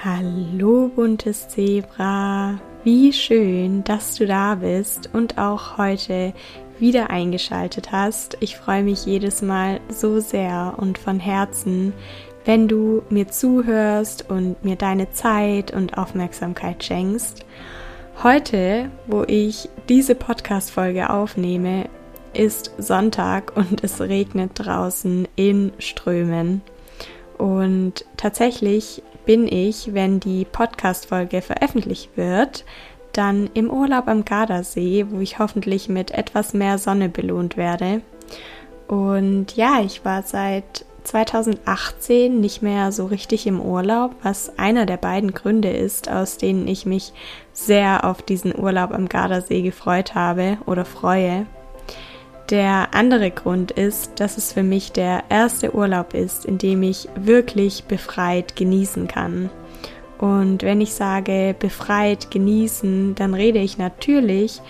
Hallo buntes Zebra, wie schön, dass du da bist und auch heute wieder eingeschaltet hast. Ich freue mich jedes Mal so sehr und von Herzen, wenn du mir zuhörst und mir deine Zeit und Aufmerksamkeit schenkst. Heute, wo ich diese Podcast-Folge aufnehme, ist Sonntag und es regnet draußen in Strömen. Und tatsächlich bin ich, wenn die Podcast-Folge veröffentlicht wird, dann im Urlaub am Gardasee, wo ich hoffentlich mit etwas mehr Sonne belohnt werde. Und ja, ich war seit 2018 nicht mehr so richtig im Urlaub, was einer der beiden Gründe ist, aus denen ich mich sehr auf diesen Urlaub am Gardasee gefreut habe oder freue. Der andere Grund ist, dass es für mich der erste Urlaub ist, in dem ich wirklich befreit genießen kann. Und wenn ich sage befreit genießen, dann rede ich natürlich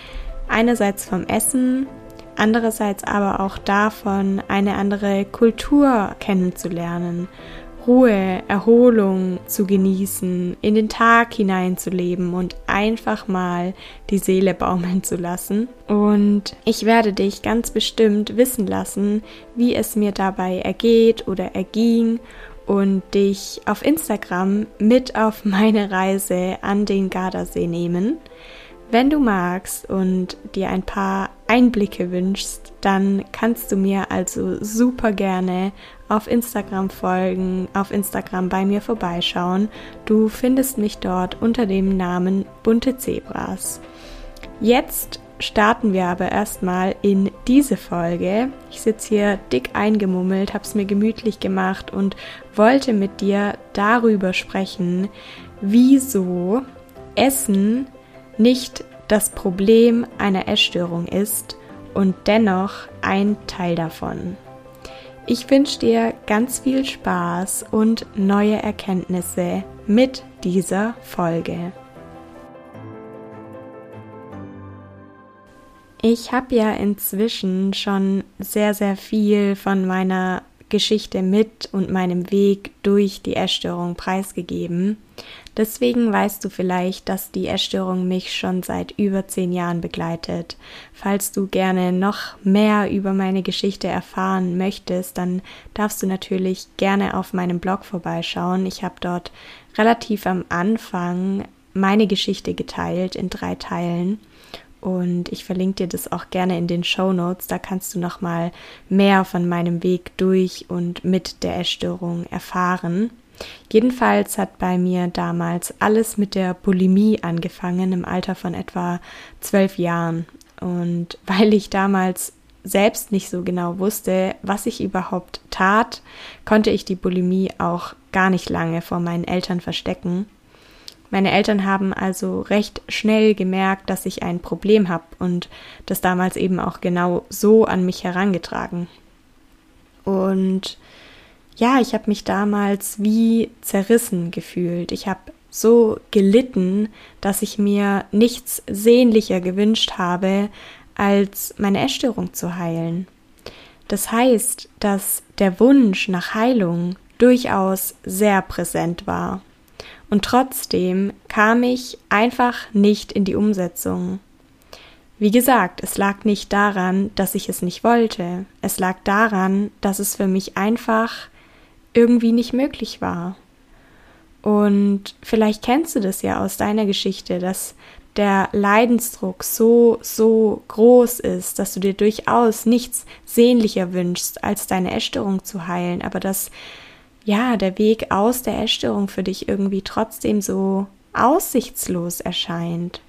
einerseits vom Essen, andererseits aber auch davon, eine andere Kultur kennenzulernen Ruhe, Erholung zu genießen, in den Tag hineinzuleben und einfach mal die Seele baumeln zu lassen. Und ich werde dich ganz bestimmt wissen lassen, wie es mir dabei ergeht oder erging und dich auf Instagram mit auf meine Reise an den Gardasee nehmen. Wenn du magst und dir ein paar Einblicke wünschst, dann kannst du mir also super gerne auf Instagram folgen, auf Instagram bei mir vorbeischauen. Du findest mich dort unter dem Namen Bunte Zebras. Jetzt starten wir aber erstmal in diese Folge. Ich sitze hier dick eingemummelt, habe es mir gemütlich gemacht und wollte mit dir darüber sprechen, wieso Essen nicht das Problem einer Essstörung ist und dennoch ein Teil davon. Ich wünsche dir ganz viel Spaß und neue Erkenntnisse mit dieser Folge. Ich habe ja inzwischen schon sehr, sehr viel von meiner Geschichte mit und meinem Weg durch die Essstörung preisgegeben. Deswegen weißt du vielleicht, dass die Essstörung mich schon seit über zehn Jahren begleitet. Falls du gerne noch mehr über meine Geschichte erfahren möchtest, dann darfst du natürlich gerne auf meinem Blog vorbeischauen. Ich habe dort relativ am Anfang meine Geschichte geteilt in drei Teilen. Und ich verlinke dir das auch gerne in den Show Notes. Da kannst du noch mal mehr von meinem Weg durch und mit der Essstörung erfahren. Jedenfalls hat bei mir damals alles mit der Bulimie angefangen im Alter von etwa zwölf Jahren. Und weil ich damals selbst nicht so genau wusste, was ich überhaupt tat, konnte ich die Bulimie auch gar nicht lange vor meinen Eltern verstecken. Meine Eltern haben also recht schnell gemerkt, dass ich ein Problem habe und das damals eben auch genau so an mich herangetragen. Und ja, ich habe mich damals wie zerrissen gefühlt. Ich habe so gelitten, dass ich mir nichts sehnlicher gewünscht habe, als meine Essstörung zu heilen. Das heißt, dass der Wunsch nach Heilung durchaus sehr präsent war. Und trotzdem kam ich einfach nicht in die Umsetzung. Wie gesagt, es lag nicht daran, dass ich es nicht wollte. Es lag daran, dass es für mich einfach irgendwie nicht möglich war. Und vielleicht kennst du das ja aus deiner Geschichte, dass der Leidensdruck so, so groß ist, dass du dir durchaus nichts sehnlicher wünschst, als deine Essstörung zu heilen, aber dass ja, der Weg aus der Essstörung für dich irgendwie trotzdem so aussichtslos erscheint.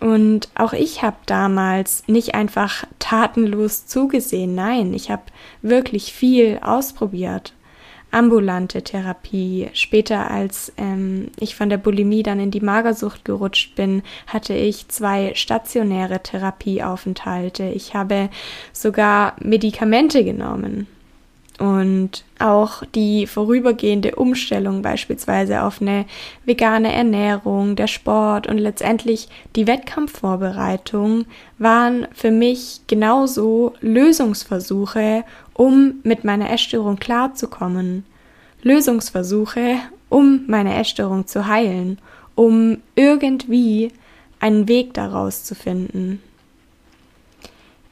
Und auch ich habe damals nicht einfach tatenlos zugesehen, nein, ich habe wirklich viel ausprobiert. Ambulante Therapie. Später, als ähm, ich von der Bulimie dann in die Magersucht gerutscht bin, hatte ich zwei stationäre Therapieaufenthalte. Ich habe sogar Medikamente genommen. Und auch die vorübergehende Umstellung beispielsweise auf eine vegane Ernährung, der Sport und letztendlich die Wettkampfvorbereitung waren für mich genauso Lösungsversuche, um mit meiner Essstörung klarzukommen. Lösungsversuche, um meine Essstörung zu heilen, um irgendwie einen Weg daraus zu finden.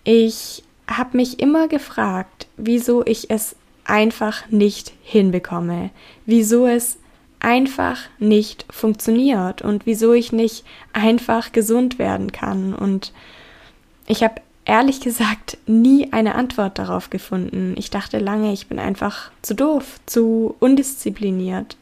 Ich habe mich immer gefragt, wieso ich es einfach nicht hinbekomme, wieso es einfach nicht funktioniert und wieso ich nicht einfach gesund werden kann. Und ich habe ehrlich gesagt nie eine Antwort darauf gefunden. Ich dachte lange, ich bin einfach zu doof, zu undiszipliniert.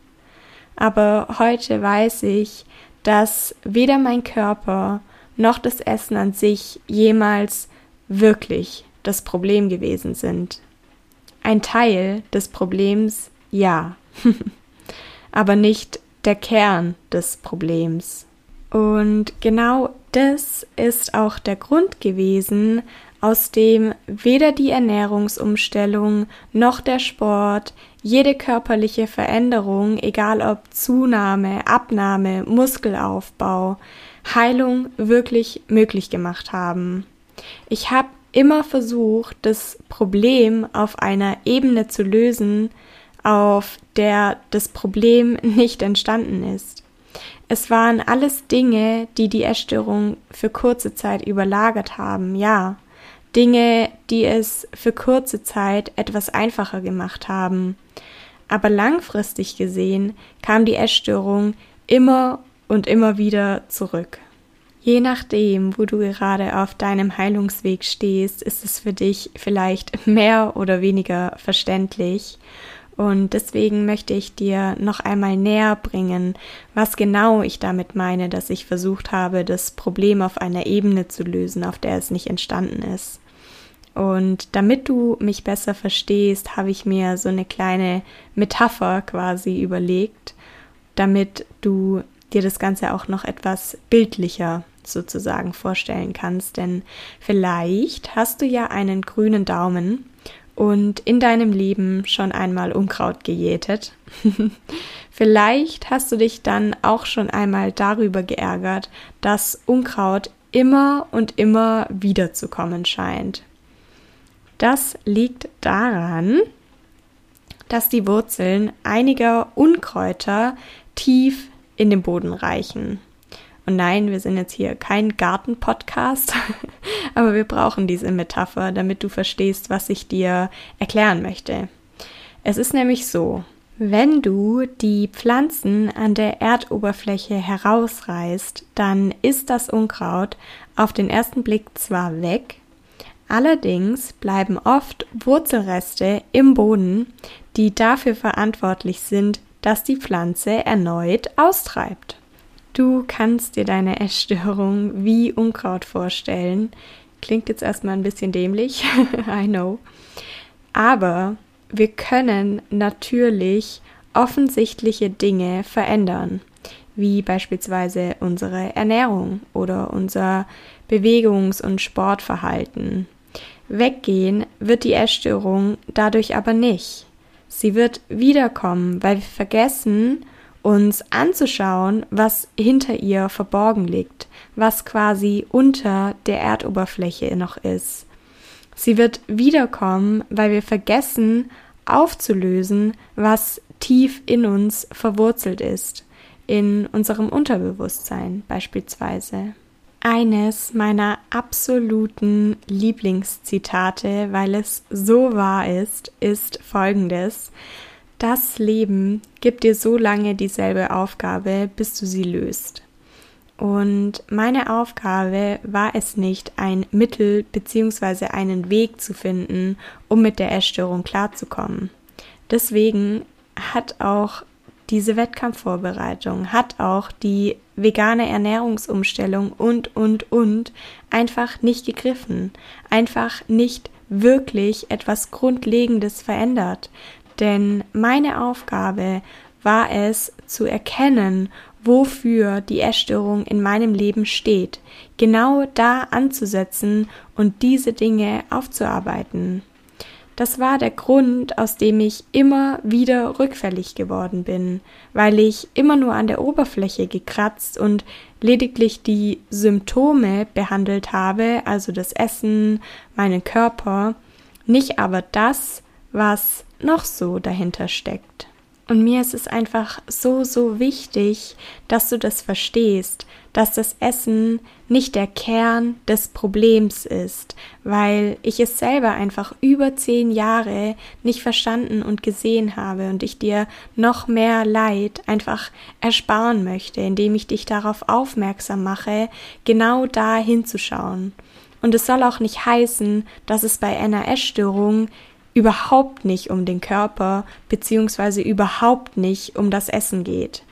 Aber heute weiß ich, dass weder mein Körper noch das Essen an sich jemals wirklich das Problem gewesen sind. Ein Teil des Problems, ja, aber nicht der Kern des Problems. Und genau das ist auch der Grund gewesen, aus dem weder die Ernährungsumstellung noch der Sport jede körperliche Veränderung, egal ob Zunahme, Abnahme, Muskelaufbau, Heilung wirklich möglich gemacht haben. Ich habe immer versucht, das Problem auf einer Ebene zu lösen, auf der das Problem nicht entstanden ist. Es waren alles Dinge, die die Essstörung für kurze Zeit überlagert haben, ja. Dinge, die es für kurze Zeit etwas einfacher gemacht haben. Aber langfristig gesehen kam die Essstörung immer und immer wieder zurück. Je nachdem, wo du gerade auf deinem Heilungsweg stehst, ist es für dich vielleicht mehr oder weniger verständlich. Und deswegen möchte ich dir noch einmal näher bringen, was genau ich damit meine, dass ich versucht habe, das Problem auf einer Ebene zu lösen, auf der es nicht entstanden ist. Und damit du mich besser verstehst, habe ich mir so eine kleine Metapher quasi überlegt, damit du dir das Ganze auch noch etwas bildlicher sozusagen vorstellen kannst. Denn vielleicht hast du ja einen grünen Daumen und in deinem Leben schon einmal Unkraut gejätet. Vielleicht hast du dich dann auch schon einmal darüber geärgert, dass Unkraut immer und immer wieder zu kommen scheint. Das liegt daran, dass die Wurzeln einiger Unkräuter tief in den Boden reichen. Und nein, wir sind jetzt hier kein Garten-Podcast, aber wir brauchen diese Metapher, damit du verstehst, was ich dir erklären möchte. Es ist nämlich so, wenn du die Pflanzen an der Erdoberfläche herausreißt, dann ist das Unkraut auf den ersten Blick zwar weg, allerdings bleiben oft Wurzelreste im Boden, die dafür verantwortlich sind, dass die Pflanze erneut austreibt. Du kannst dir deine Essstörung wie Unkraut vorstellen. Klingt jetzt erstmal ein bisschen dämlich, I know. Aber wir können natürlich offensichtliche Dinge verändern, wie beispielsweise unsere Ernährung oder unser Bewegungs- und Sportverhalten. Weggehen wird die Essstörung dadurch aber nicht. Sie wird wiederkommen, weil wir vergessen, uns anzuschauen, was hinter ihr verborgen liegt, was quasi unter der Erdoberfläche noch ist. Sie wird wiederkommen, weil wir vergessen aufzulösen, was tief in uns verwurzelt ist, in unserem Unterbewusstsein beispielsweise. Eines meiner absoluten Lieblingszitate, weil es so wahr ist, ist folgendes. Das Leben gibt dir so lange dieselbe Aufgabe, bis du sie löst. Und meine Aufgabe war es nicht, ein Mittel bzw. einen Weg zu finden, um mit der Essstörung klarzukommen. Deswegen hat auch diese Wettkampfvorbereitung, hat auch die vegane Ernährungsumstellung und, und, und einfach nicht gegriffen, einfach nicht wirklich etwas Grundlegendes verändert, denn meine Aufgabe war es zu erkennen, wofür die Essstörung in meinem Leben steht, genau da anzusetzen und diese Dinge aufzuarbeiten. Das war der Grund, aus dem ich immer wieder rückfällig geworden bin, weil ich immer nur an der Oberfläche gekratzt und lediglich die Symptome behandelt habe, also das Essen, meinen Körper, nicht aber das, was noch so dahinter steckt. Und mir ist es einfach so, so wichtig, dass du das verstehst, dass das Essen nicht der Kern des Problems ist, weil ich es selber einfach über zehn Jahre nicht verstanden und gesehen habe und ich dir noch mehr Leid einfach ersparen möchte, indem ich dich darauf aufmerksam mache, genau da hinzuschauen. Und es soll auch nicht heißen, dass es bei einer Essstörung überhaupt nicht um den Körper beziehungsweise überhaupt nicht um das Essen geht.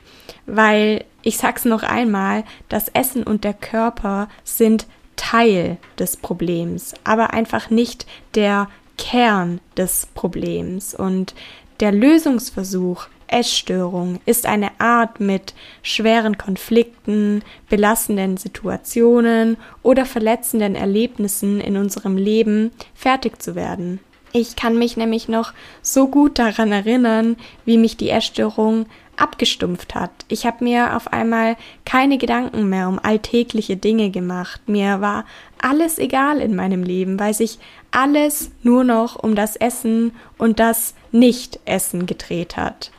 Weil, ich sag's noch einmal, das Essen und der Körper sind Teil des Problems, aber einfach nicht der Kern des Problems. Und der Lösungsversuch Essstörung ist eine Art, mit schweren Konflikten, belastenden Situationen oder verletzenden Erlebnissen in unserem Leben fertig zu werden. Ich kann mich nämlich noch so gut daran erinnern, wie mich die Essstörung abgestumpft hat. Ich habe mir auf einmal keine Gedanken mehr um alltägliche Dinge gemacht. Mir war alles egal in meinem Leben, weil sich alles nur noch um das Essen und das Nicht-Essen gedreht hat.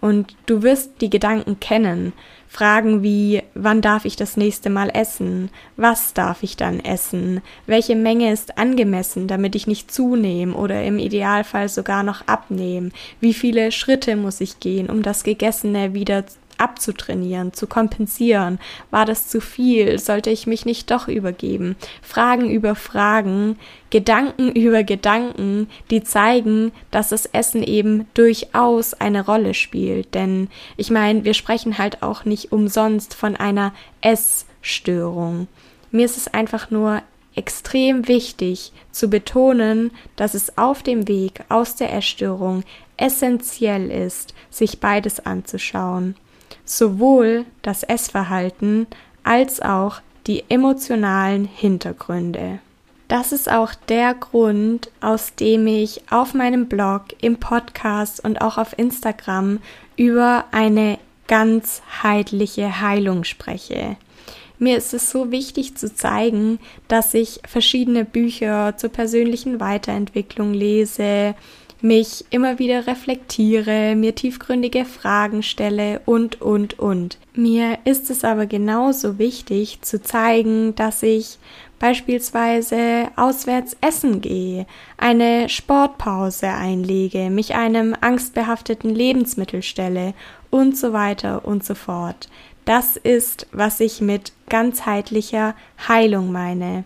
Und du wirst die Gedanken kennen. Fragen wie, wann darf ich das nächste Mal essen? Was darf ich dann essen? Welche Menge ist angemessen, damit ich nicht zunehme oder im Idealfall sogar noch abnehme? Wie viele Schritte muss ich gehen, um das Gegessene wieder abzutrainieren, zu kompensieren? War das zu viel? Sollte ich mich nicht doch übergeben? Fragen über Fragen, Gedanken über Gedanken, die zeigen, dass das Essen eben durchaus eine Rolle spielt. Denn ich meine, wir sprechen halt auch nicht umsonst von einer Essstörung. Mir ist es einfach nur extrem wichtig zu betonen, dass es auf dem Weg aus der Essstörung essentiell ist, sich beides anzuschauen sowohl das Essverhalten als auch die emotionalen Hintergründe. Das ist auch der Grund, aus dem ich auf meinem Blog, im Podcast und auch auf Instagram über eine ganzheitliche Heilung spreche. Mir ist es so wichtig zu zeigen, dass ich verschiedene Bücher zur persönlichen Weiterentwicklung lese, mich immer wieder reflektiere, mir tiefgründige Fragen stelle und, und, und. Mir ist es aber genauso wichtig zu zeigen, dass ich beispielsweise auswärts essen gehe, eine Sportpause einlege, mich einem angstbehafteten Lebensmittel stelle und so weiter und so fort. Das ist, was ich mit ganzheitlicher Heilung meine.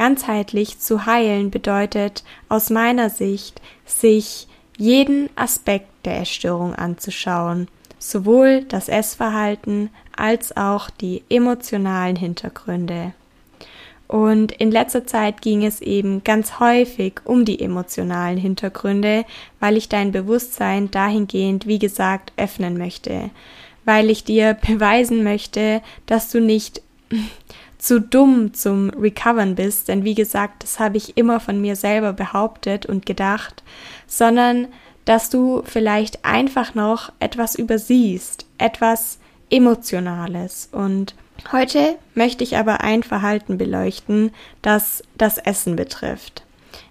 Ganzheitlich zu heilen bedeutet aus meiner Sicht, sich jeden Aspekt der Essstörung anzuschauen, sowohl das Essverhalten als auch die emotionalen Hintergründe. Und in letzter Zeit ging es eben ganz häufig um die emotionalen Hintergründe, weil ich dein Bewusstsein dahingehend, wie gesagt, öffnen möchte, weil ich dir beweisen möchte, dass du nicht zu dumm zum Recovern bist, denn wie gesagt, das habe ich immer von mir selber behauptet und gedacht, sondern dass du vielleicht einfach noch etwas übersiehst, etwas Emotionales. Und heute möchte ich aber ein Verhalten beleuchten, das das Essen betrifft.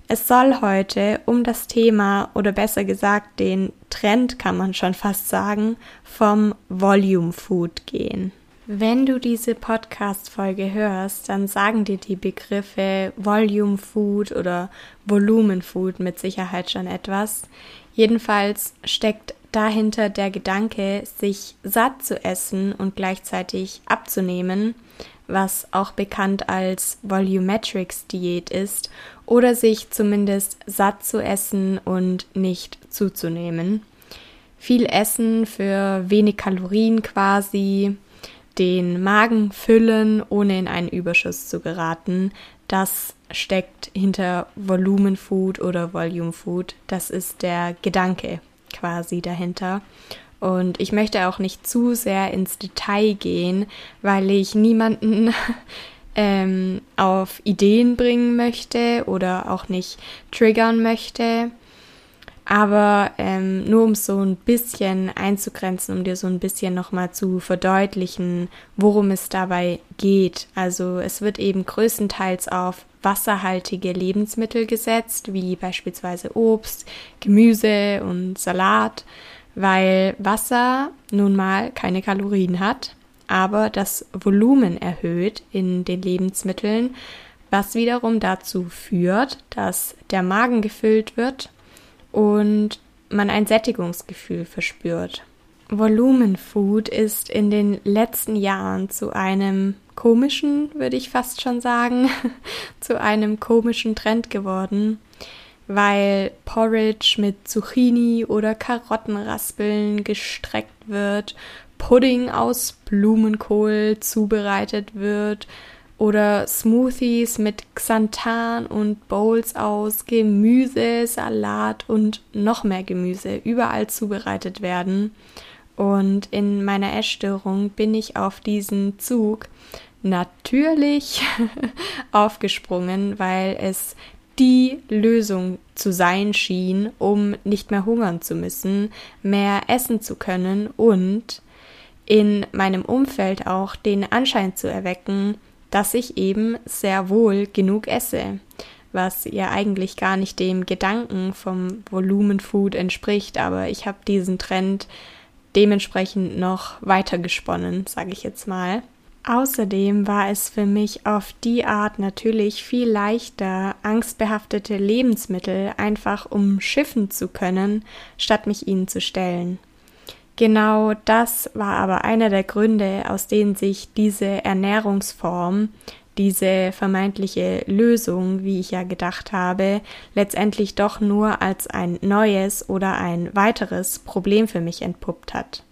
Es soll heute um das Thema oder besser gesagt den Trend kann man schon fast sagen vom Volume Food gehen. Wenn du diese Podcast-Folge hörst, dann sagen dir die Begriffe Volume Food oder Volumen Food mit Sicherheit schon etwas. Jedenfalls steckt dahinter der Gedanke, sich satt zu essen und gleichzeitig abzunehmen, was auch bekannt als Volumetrics Diät ist, oder sich zumindest satt zu essen und nicht zuzunehmen. Viel Essen für wenig Kalorien quasi, den Magen füllen, ohne in einen Überschuss zu geraten. Das steckt hinter Volumen Food oder Volume Food. Das ist der Gedanke quasi dahinter. Und ich möchte auch nicht zu sehr ins Detail gehen, weil ich niemanden ähm, auf Ideen bringen möchte oder auch nicht triggern möchte. Aber ähm, nur um so ein bisschen einzugrenzen, um dir so ein bisschen nochmal zu verdeutlichen, worum es dabei geht. Also es wird eben größtenteils auf wasserhaltige Lebensmittel gesetzt, wie beispielsweise Obst, Gemüse und Salat, weil Wasser nun mal keine Kalorien hat, aber das Volumen erhöht in den Lebensmitteln, was wiederum dazu führt, dass der Magen gefüllt wird und man ein Sättigungsgefühl verspürt. Volumenfood ist in den letzten Jahren zu einem komischen, würde ich fast schon sagen, zu einem komischen Trend geworden, weil Porridge mit Zucchini oder Karottenraspeln gestreckt wird, Pudding aus Blumenkohl zubereitet wird oder Smoothies mit Xanthan und Bowls aus Gemüse, Salat und noch mehr Gemüse überall zubereitet werden. Und in meiner Essstörung bin ich auf diesen Zug natürlich aufgesprungen, weil es die Lösung zu sein schien, um nicht mehr hungern zu müssen, mehr essen zu können und in meinem Umfeld auch den Anschein zu erwecken, dass ich eben sehr wohl genug esse, was ja eigentlich gar nicht dem Gedanken vom Volumenfood entspricht, aber ich habe diesen Trend dementsprechend noch weiter gesponnen, sage ich jetzt mal. Außerdem war es für mich auf die Art natürlich viel leichter, angstbehaftete Lebensmittel einfach umschiffen zu können, statt mich ihnen zu stellen. Genau das war aber einer der Gründe, aus denen sich diese Ernährungsform, diese vermeintliche Lösung, wie ich ja gedacht habe, letztendlich doch nur als ein neues oder ein weiteres Problem für mich entpuppt hat.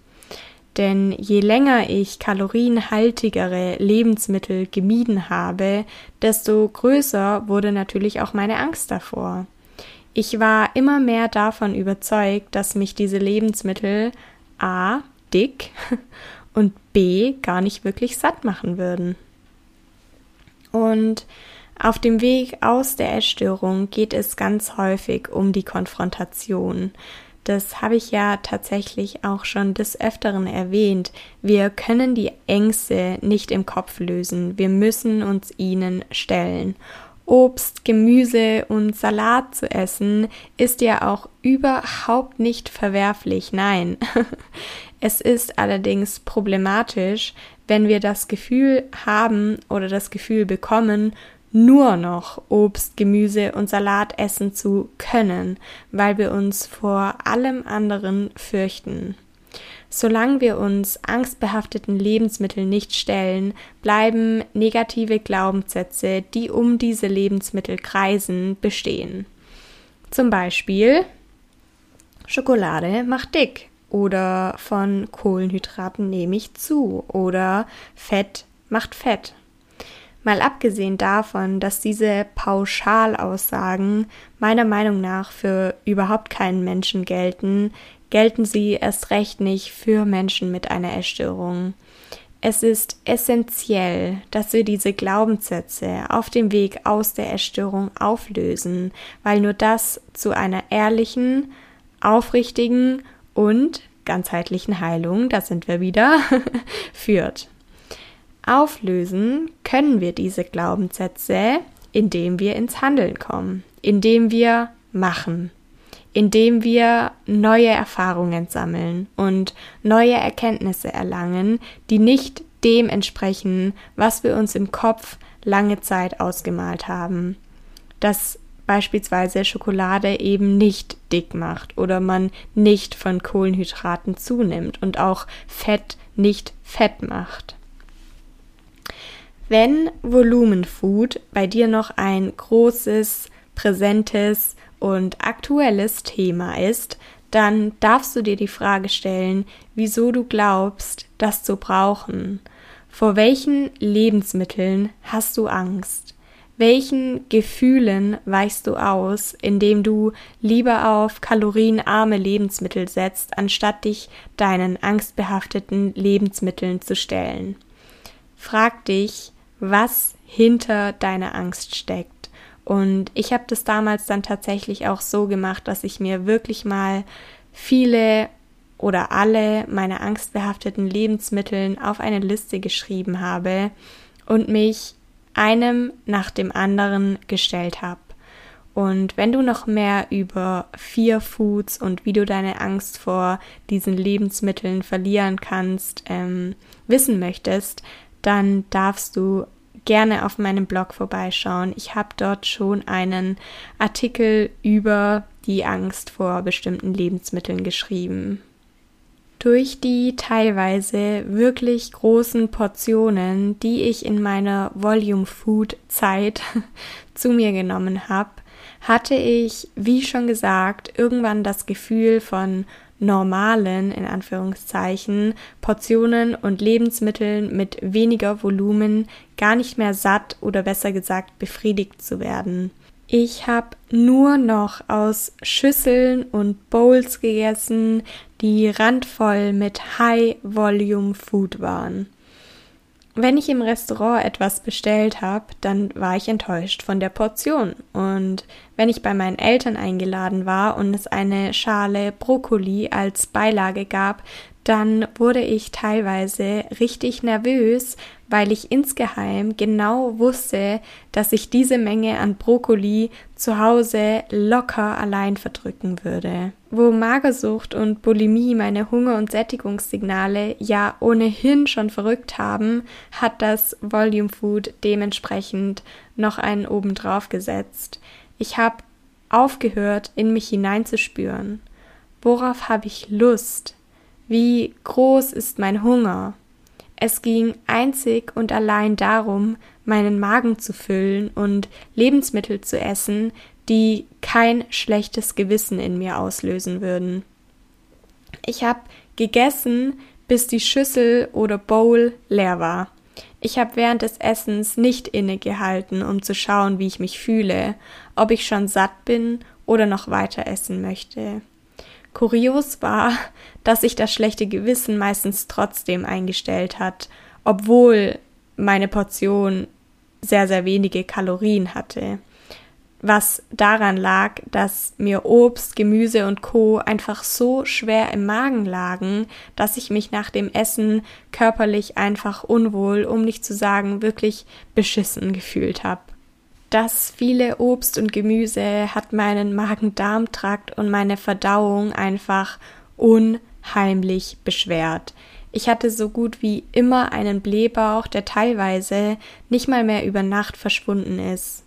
Denn je länger ich kalorienhaltigere Lebensmittel gemieden habe, desto größer wurde natürlich auch meine Angst davor. Ich war immer mehr davon überzeugt, dass mich diese Lebensmittel A dick und B gar nicht wirklich satt machen würden. Und auf dem Weg aus der Essstörung geht es ganz häufig um die Konfrontation. Das habe ich ja tatsächlich auch schon des Öfteren erwähnt. Wir können die Ängste nicht im Kopf lösen. Wir müssen uns ihnen stellen. Obst, Gemüse und Salat zu essen, ist ja auch überhaupt nicht verwerflich, nein. es ist allerdings problematisch, wenn wir das Gefühl haben oder das Gefühl bekommen, nur noch Obst, Gemüse und Salat essen zu können, weil wir uns vor allem anderen fürchten. Solange wir uns angstbehafteten Lebensmitteln nicht stellen, bleiben negative Glaubenssätze, die um diese Lebensmittel kreisen, bestehen. Zum Beispiel Schokolade macht dick oder von Kohlenhydraten nehme ich zu oder Fett macht Fett. Mal abgesehen davon, dass diese Pauschalaussagen meiner Meinung nach für überhaupt keinen Menschen gelten, gelten sie erst recht nicht für Menschen mit einer Essstörung. Es ist essentiell, dass wir diese Glaubenssätze auf dem Weg aus der Essstörung auflösen, weil nur das zu einer ehrlichen, aufrichtigen und ganzheitlichen Heilung, da sind wir wieder, führt. Auflösen können wir diese Glaubenssätze, indem wir ins Handeln kommen, indem wir machen, indem wir neue Erfahrungen sammeln und neue Erkenntnisse erlangen, die nicht dem entsprechen, was wir uns im Kopf lange Zeit ausgemalt haben. Dass beispielsweise Schokolade eben nicht dick macht oder man nicht von Kohlenhydraten zunimmt und auch Fett nicht fett macht. Wenn Volumenfood bei dir noch ein großes, präsentes und aktuelles Thema ist, dann darfst du dir die Frage stellen, wieso du glaubst, das zu brauchen. Vor welchen Lebensmitteln hast du Angst? Welchen Gefühlen weichst du aus, indem du lieber auf kalorienarme Lebensmittel setzt, anstatt dich deinen angstbehafteten Lebensmitteln zu stellen? Frag dich, was hinter deiner Angst steckt. Und ich habe das damals dann tatsächlich auch so gemacht, dass ich mir wirklich mal viele oder alle meine angstbehafteten Lebensmitteln auf eine Liste geschrieben habe und mich einem nach dem anderen gestellt habe. Und wenn du noch mehr über Fear Foods und wie du deine Angst vor diesen Lebensmitteln verlieren kannst, ähm, wissen möchtest, dann darfst du gerne auf meinem Blog vorbeischauen. Ich habe dort schon einen Artikel über die Angst vor bestimmten Lebensmitteln geschrieben. Durch die teilweise wirklich großen Portionen, die ich in meiner Volume Food Zeit zu mir genommen habe, hatte ich, wie schon gesagt, irgendwann das Gefühl von normalen, in Anführungszeichen, Portionen und Lebensmitteln mit weniger Volumen gar nicht mehr satt oder besser gesagt befriedigt zu werden. Ich habe nur noch aus Schüsseln und Bowls gegessen, die randvoll mit High-Volume Food waren. Wenn ich im Restaurant etwas bestellt habe, dann war ich enttäuscht von der Portion. Und wenn ich bei meinen Eltern eingeladen war und es eine Schale Brokkoli als Beilage gab, dann wurde ich teilweise richtig nervös, weil ich insgeheim genau wusste, dass ich diese Menge an Brokkoli zu Hause locker allein verdrücken würde. Wo Magersucht und Bulimie meine Hunger- und Sättigungssignale ja ohnehin schon verrückt haben, hat das Volume Food dementsprechend noch einen obendrauf gesetzt. Ich habe aufgehört, in mich hineinzuspüren. Worauf habe ich Lust? Wie groß ist mein Hunger? Es ging einzig und allein darum, meinen Magen zu füllen und Lebensmittel zu essen, die kein schlechtes Gewissen in mir auslösen würden. Ich habe gegessen, bis die Schüssel oder Bowl leer war. Ich habe während des Essens nicht innegehalten, um zu schauen, wie ich mich fühle, ob ich schon satt bin oder noch weiter essen möchte. Kurios war, dass sich das schlechte Gewissen meistens trotzdem eingestellt hat, obwohl meine Portion sehr, sehr wenige Kalorien hatte. Was daran lag, dass mir Obst, Gemüse und Co. einfach so schwer im Magen lagen, dass ich mich nach dem Essen körperlich einfach unwohl, um nicht zu sagen wirklich beschissen gefühlt habe. Das viele Obst und Gemüse hat meinen Magen-Darm-Trakt und meine Verdauung einfach unheimlich beschwert. Ich hatte so gut wie immer einen Blähbauch, der teilweise nicht mal mehr über Nacht verschwunden ist.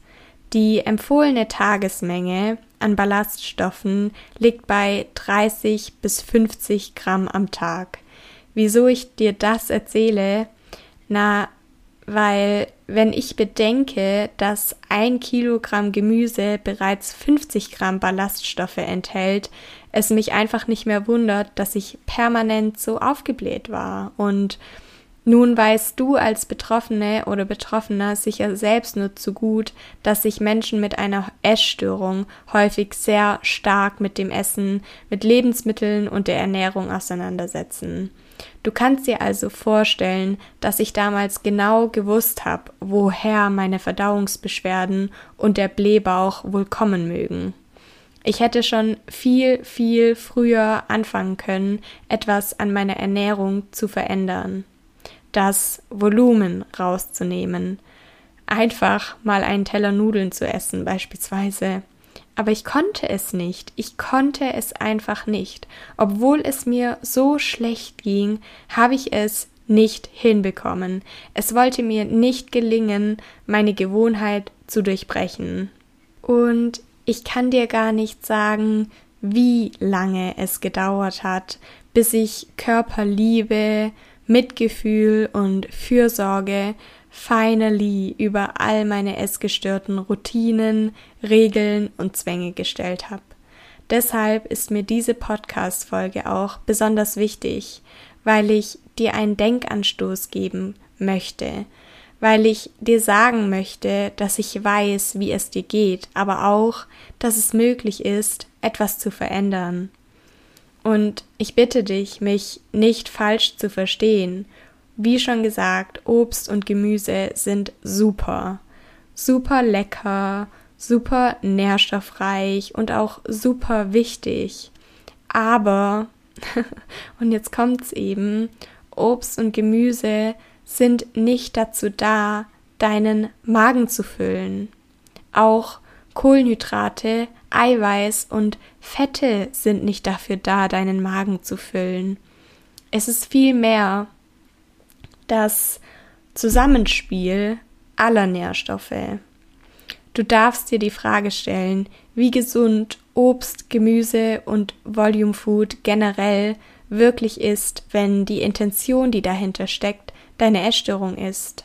Die empfohlene Tagesmenge an Ballaststoffen liegt bei 30 bis 50 Gramm am Tag. Wieso ich dir das erzähle? Na, weil wenn ich bedenke, dass ein Kilogramm Gemüse bereits 50 Gramm Ballaststoffe enthält, es mich einfach nicht mehr wundert, dass ich permanent so aufgebläht war. Und nun weißt du als Betroffene oder Betroffener sicher selbst nur zu gut, dass sich Menschen mit einer Essstörung häufig sehr stark mit dem Essen, mit Lebensmitteln und der Ernährung auseinandersetzen. Du kannst dir also vorstellen, dass ich damals genau gewusst habe, woher meine Verdauungsbeschwerden und der Blähbauch wohl kommen mögen. Ich hätte schon viel, viel früher anfangen können, etwas an meiner Ernährung zu verändern. Das Volumen rauszunehmen. Einfach mal einen Teller Nudeln zu essen beispielsweise aber ich konnte es nicht. Ich konnte es einfach nicht. Obwohl es mir so schlecht ging, habe ich es nicht hinbekommen. Es wollte mir nicht gelingen, meine Gewohnheit zu durchbrechen. Und ich kann dir gar nicht sagen, wie lange es gedauert hat, bis ich Körperliebe, Mitgefühl und Fürsorge finally über all meine essgestörten Routinen, Regeln und Zwänge gestellt habe. Deshalb ist mir diese Podcast-Folge auch besonders wichtig, weil ich dir einen Denkanstoß geben möchte, weil ich dir sagen möchte, dass ich weiß, wie es dir geht, aber auch, dass es möglich ist, etwas zu verändern. Und ich bitte dich, mich nicht falsch zu verstehen wie schon gesagt, Obst und Gemüse sind super. Super lecker, super nährstoffreich und auch super wichtig. Aber, und jetzt kommt's eben, Obst und Gemüse sind nicht dazu da, deinen Magen zu füllen. Auch Kohlenhydrate, Eiweiß und Fette sind nicht dafür da, deinen Magen zu füllen. Es ist vielmehr das Zusammenspiel aller Nährstoffe. Du darfst dir die Frage stellen, wie gesund Obst, Gemüse und Volume Food generell wirklich ist, wenn die Intention, die dahinter steckt, deine Essstörung ist.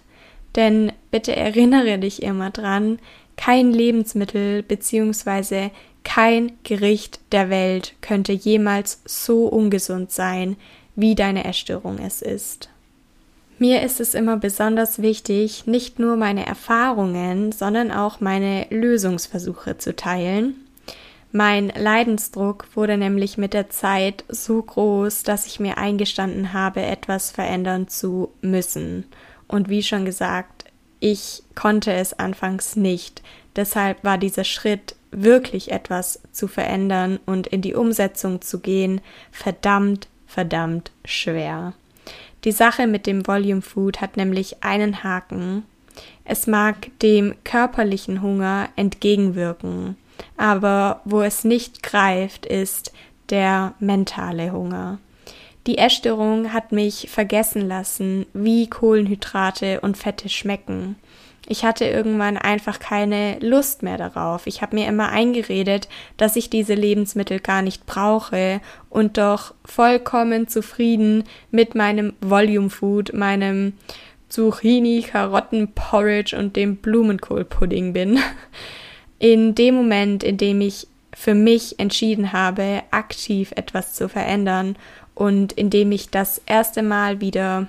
Denn bitte erinnere dich immer dran, kein Lebensmittel bzw. kein Gericht der Welt könnte jemals so ungesund sein, wie deine Essstörung es ist. Mir ist es immer besonders wichtig, nicht nur meine Erfahrungen, sondern auch meine Lösungsversuche zu teilen. Mein Leidensdruck wurde nämlich mit der Zeit so groß, dass ich mir eingestanden habe, etwas verändern zu müssen. Und wie schon gesagt, ich konnte es anfangs nicht. Deshalb war dieser Schritt, wirklich etwas zu verändern und in die Umsetzung zu gehen, verdammt, verdammt schwer. Die Sache mit dem Volume Food hat nämlich einen Haken. Es mag dem körperlichen Hunger entgegenwirken, aber wo es nicht greift, ist der mentale Hunger. Die Essstörung hat mich vergessen lassen, wie Kohlenhydrate und Fette schmecken. Ich hatte irgendwann einfach keine Lust mehr darauf. Ich habe mir immer eingeredet, dass ich diese Lebensmittel gar nicht brauche und doch vollkommen zufrieden mit meinem Volume Food, meinem Zucchini, Karotten, Porridge und dem Blumenkohlpudding bin. In dem Moment, in dem ich für mich entschieden habe, aktiv etwas zu verändern und in dem ich das erste Mal wieder,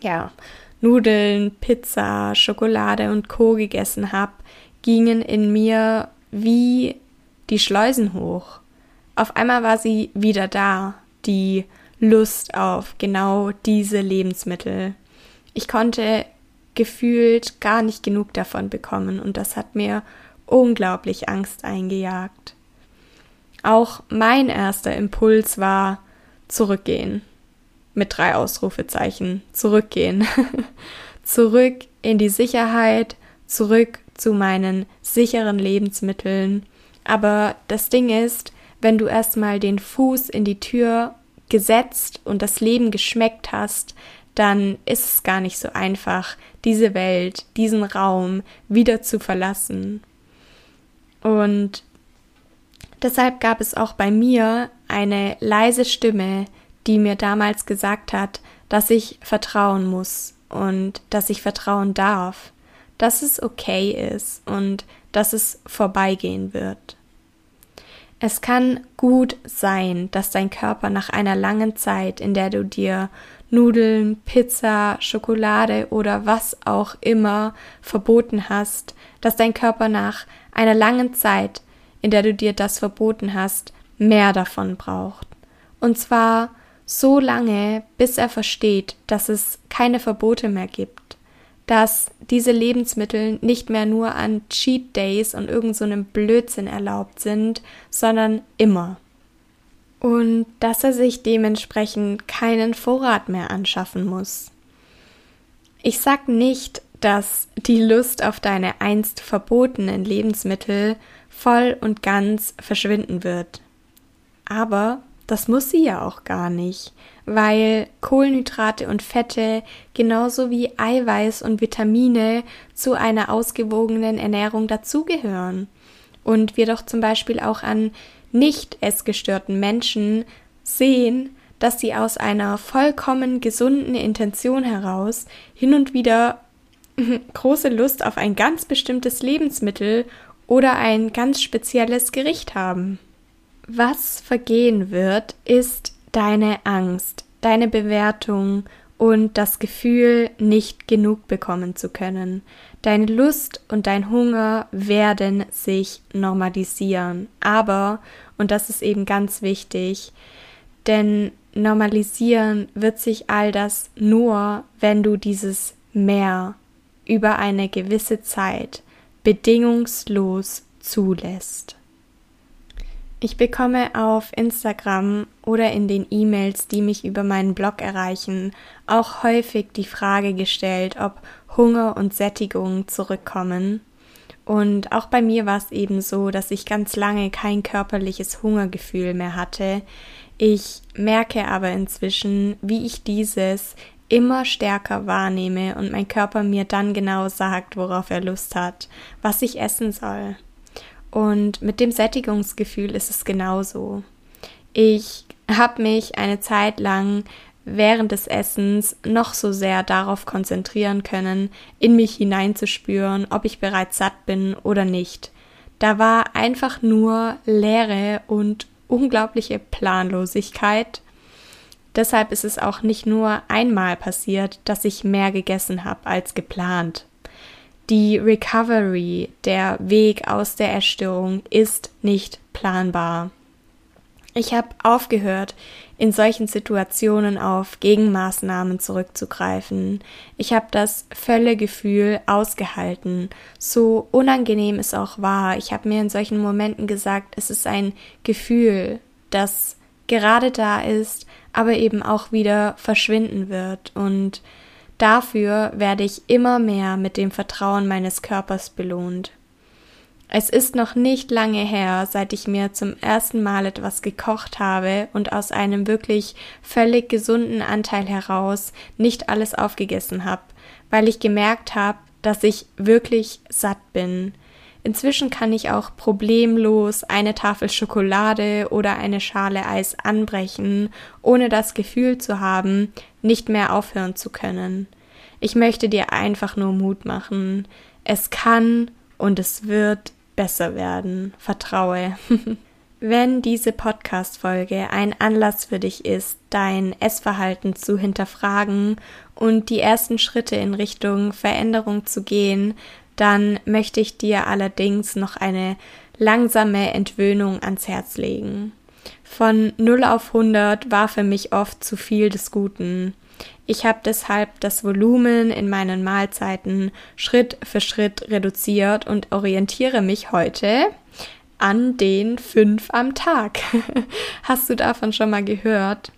ja, Nudeln, Pizza, Schokolade und Co. gegessen habe, gingen in mir wie die Schleusen hoch. Auf einmal war sie wieder da, die Lust auf genau diese Lebensmittel. Ich konnte gefühlt gar nicht genug davon bekommen und das hat mir unglaublich Angst eingejagt. Auch mein erster Impuls war zurückgehen mit drei Ausrufezeichen zurückgehen. zurück in die Sicherheit, zurück zu meinen sicheren Lebensmitteln. Aber das Ding ist, wenn du erstmal den Fuß in die Tür gesetzt und das Leben geschmeckt hast, dann ist es gar nicht so einfach, diese Welt, diesen Raum wieder zu verlassen. Und deshalb gab es auch bei mir eine leise Stimme, die mir damals gesagt hat, dass ich vertrauen muss und dass ich vertrauen darf, dass es okay ist und dass es vorbeigehen wird. Es kann gut sein, dass dein Körper nach einer langen Zeit, in der du dir Nudeln, Pizza, Schokolade oder was auch immer verboten hast, dass dein Körper nach einer langen Zeit, in der du dir das verboten hast, mehr davon braucht. Und zwar so lange, bis er versteht, dass es keine Verbote mehr gibt, dass diese Lebensmittel nicht mehr nur an Cheat Days und irgendeinem so Blödsinn erlaubt sind, sondern immer. Und dass er sich dementsprechend keinen Vorrat mehr anschaffen muss. Ich sag nicht, dass die Lust auf deine einst verbotenen Lebensmittel voll und ganz verschwinden wird. Aber das muss sie ja auch gar nicht, weil Kohlenhydrate und Fette genauso wie Eiweiß und Vitamine zu einer ausgewogenen Ernährung dazugehören. Und wir doch zum Beispiel auch an nicht essgestörten Menschen sehen, dass sie aus einer vollkommen gesunden Intention heraus hin und wieder große Lust auf ein ganz bestimmtes Lebensmittel oder ein ganz spezielles Gericht haben. Was vergehen wird, ist deine Angst, deine Bewertung und das Gefühl, nicht genug bekommen zu können. Deine Lust und dein Hunger werden sich normalisieren. Aber, und das ist eben ganz wichtig, denn normalisieren wird sich all das nur, wenn du dieses Mehr über eine gewisse Zeit bedingungslos zulässt. Ich bekomme auf Instagram oder in den E-Mails, die mich über meinen Blog erreichen, auch häufig die Frage gestellt, ob Hunger und Sättigung zurückkommen. Und auch bei mir war es eben so, dass ich ganz lange kein körperliches Hungergefühl mehr hatte. Ich merke aber inzwischen, wie ich dieses immer stärker wahrnehme und mein Körper mir dann genau sagt, worauf er Lust hat, was ich essen soll. Und mit dem Sättigungsgefühl ist es genauso. Ich habe mich eine Zeit lang während des Essens noch so sehr darauf konzentrieren können, in mich hineinzuspüren, ob ich bereits satt bin oder nicht. Da war einfach nur Leere und unglaubliche Planlosigkeit. Deshalb ist es auch nicht nur einmal passiert, dass ich mehr gegessen habe als geplant. Die Recovery, der Weg aus der Erstörung ist nicht planbar. Ich habe aufgehört, in solchen Situationen auf Gegenmaßnahmen zurückzugreifen. Ich habe das Völlegefühl ausgehalten, so unangenehm es auch war. Ich habe mir in solchen Momenten gesagt, es ist ein Gefühl, das gerade da ist, aber eben auch wieder verschwinden wird. Und dafür werde ich immer mehr mit dem Vertrauen meines Körpers belohnt. Es ist noch nicht lange her, seit ich mir zum ersten Mal etwas gekocht habe und aus einem wirklich völlig gesunden Anteil heraus nicht alles aufgegessen habe, weil ich gemerkt habe, dass ich wirklich satt bin. Inzwischen kann ich auch problemlos eine Tafel Schokolade oder eine Schale Eis anbrechen, ohne das Gefühl zu haben, nicht mehr aufhören zu können. Ich möchte dir einfach nur Mut machen. Es kann und es wird besser werden. Vertraue. Wenn diese Podcast-Folge ein Anlass für dich ist, dein Essverhalten zu hinterfragen und die ersten Schritte in Richtung Veränderung zu gehen, dann möchte ich dir allerdings noch eine langsame Entwöhnung ans Herz legen. Von 0 auf 100 war für mich oft zu viel des Guten. Ich habe deshalb das Volumen in meinen Mahlzeiten Schritt für Schritt reduziert und orientiere mich heute an den fünf am Tag. Hast du davon schon mal gehört?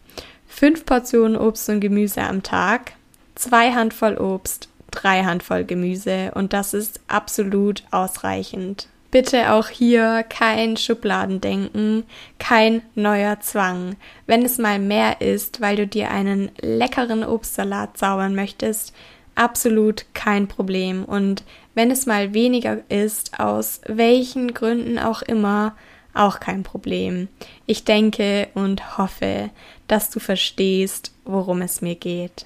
Fünf Portionen Obst und Gemüse am Tag, zwei Handvoll Obst, drei Handvoll Gemüse und das ist absolut ausreichend. Bitte auch hier kein Schubladendenken, kein neuer Zwang. Wenn es mal mehr ist, weil du dir einen leckeren Obstsalat zaubern möchtest, absolut kein Problem. Und wenn es mal weniger ist, aus welchen Gründen auch immer, auch kein Problem. Ich denke und hoffe, dass du verstehst, worum es mir geht.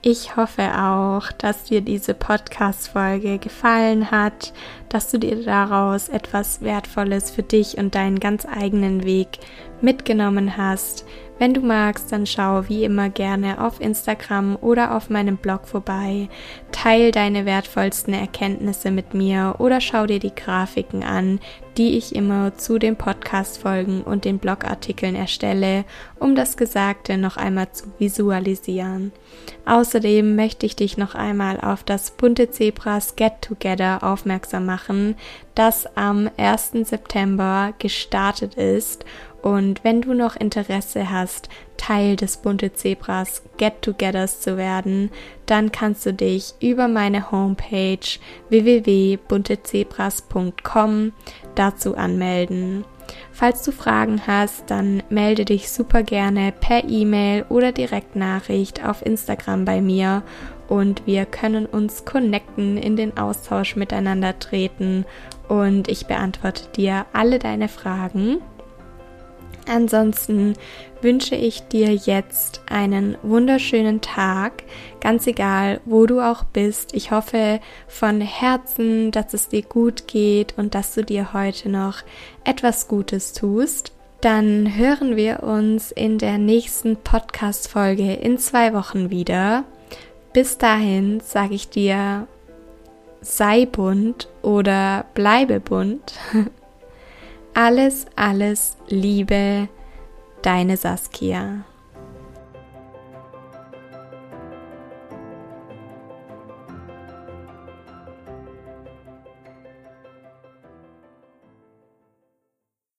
Ich hoffe auch, dass dir diese Podcast-Folge gefallen hat, dass du dir daraus etwas Wertvolles für dich und deinen ganz eigenen Weg mitgenommen hast. Wenn du magst, dann schau wie immer gerne auf Instagram oder auf meinem Blog vorbei. Teil deine wertvollsten Erkenntnisse mit mir oder schau dir die Grafiken an, die ich immer zu den Podcast-Folgen und den Blogartikeln erstelle, um das Gesagte noch einmal zu visualisieren. Außerdem möchte ich dich noch einmal auf das Bunte Zebras Get Together aufmerksam machen, das am 1. September gestartet ist und wenn du noch Interesse hast, Teil des Bunte Zebras Get-Togethers zu werden, dann kannst du dich über meine Homepage www.buntezebras.com dazu anmelden. Falls du Fragen hast, dann melde dich super gerne per E-Mail oder Direktnachricht auf Instagram bei mir und wir können uns connecten, in den Austausch miteinander treten und ich beantworte dir alle deine Fragen. Ansonsten wünsche ich dir jetzt einen wunderschönen Tag, ganz egal, wo du auch bist. Ich hoffe von Herzen, dass es dir gut geht und dass du dir heute noch etwas Gutes tust. Dann hören wir uns in der nächsten Podcast-Folge in zwei Wochen wieder. Bis dahin sage ich dir, sei bunt oder bleibe bunt. Alles, alles Liebe, deine Saskia.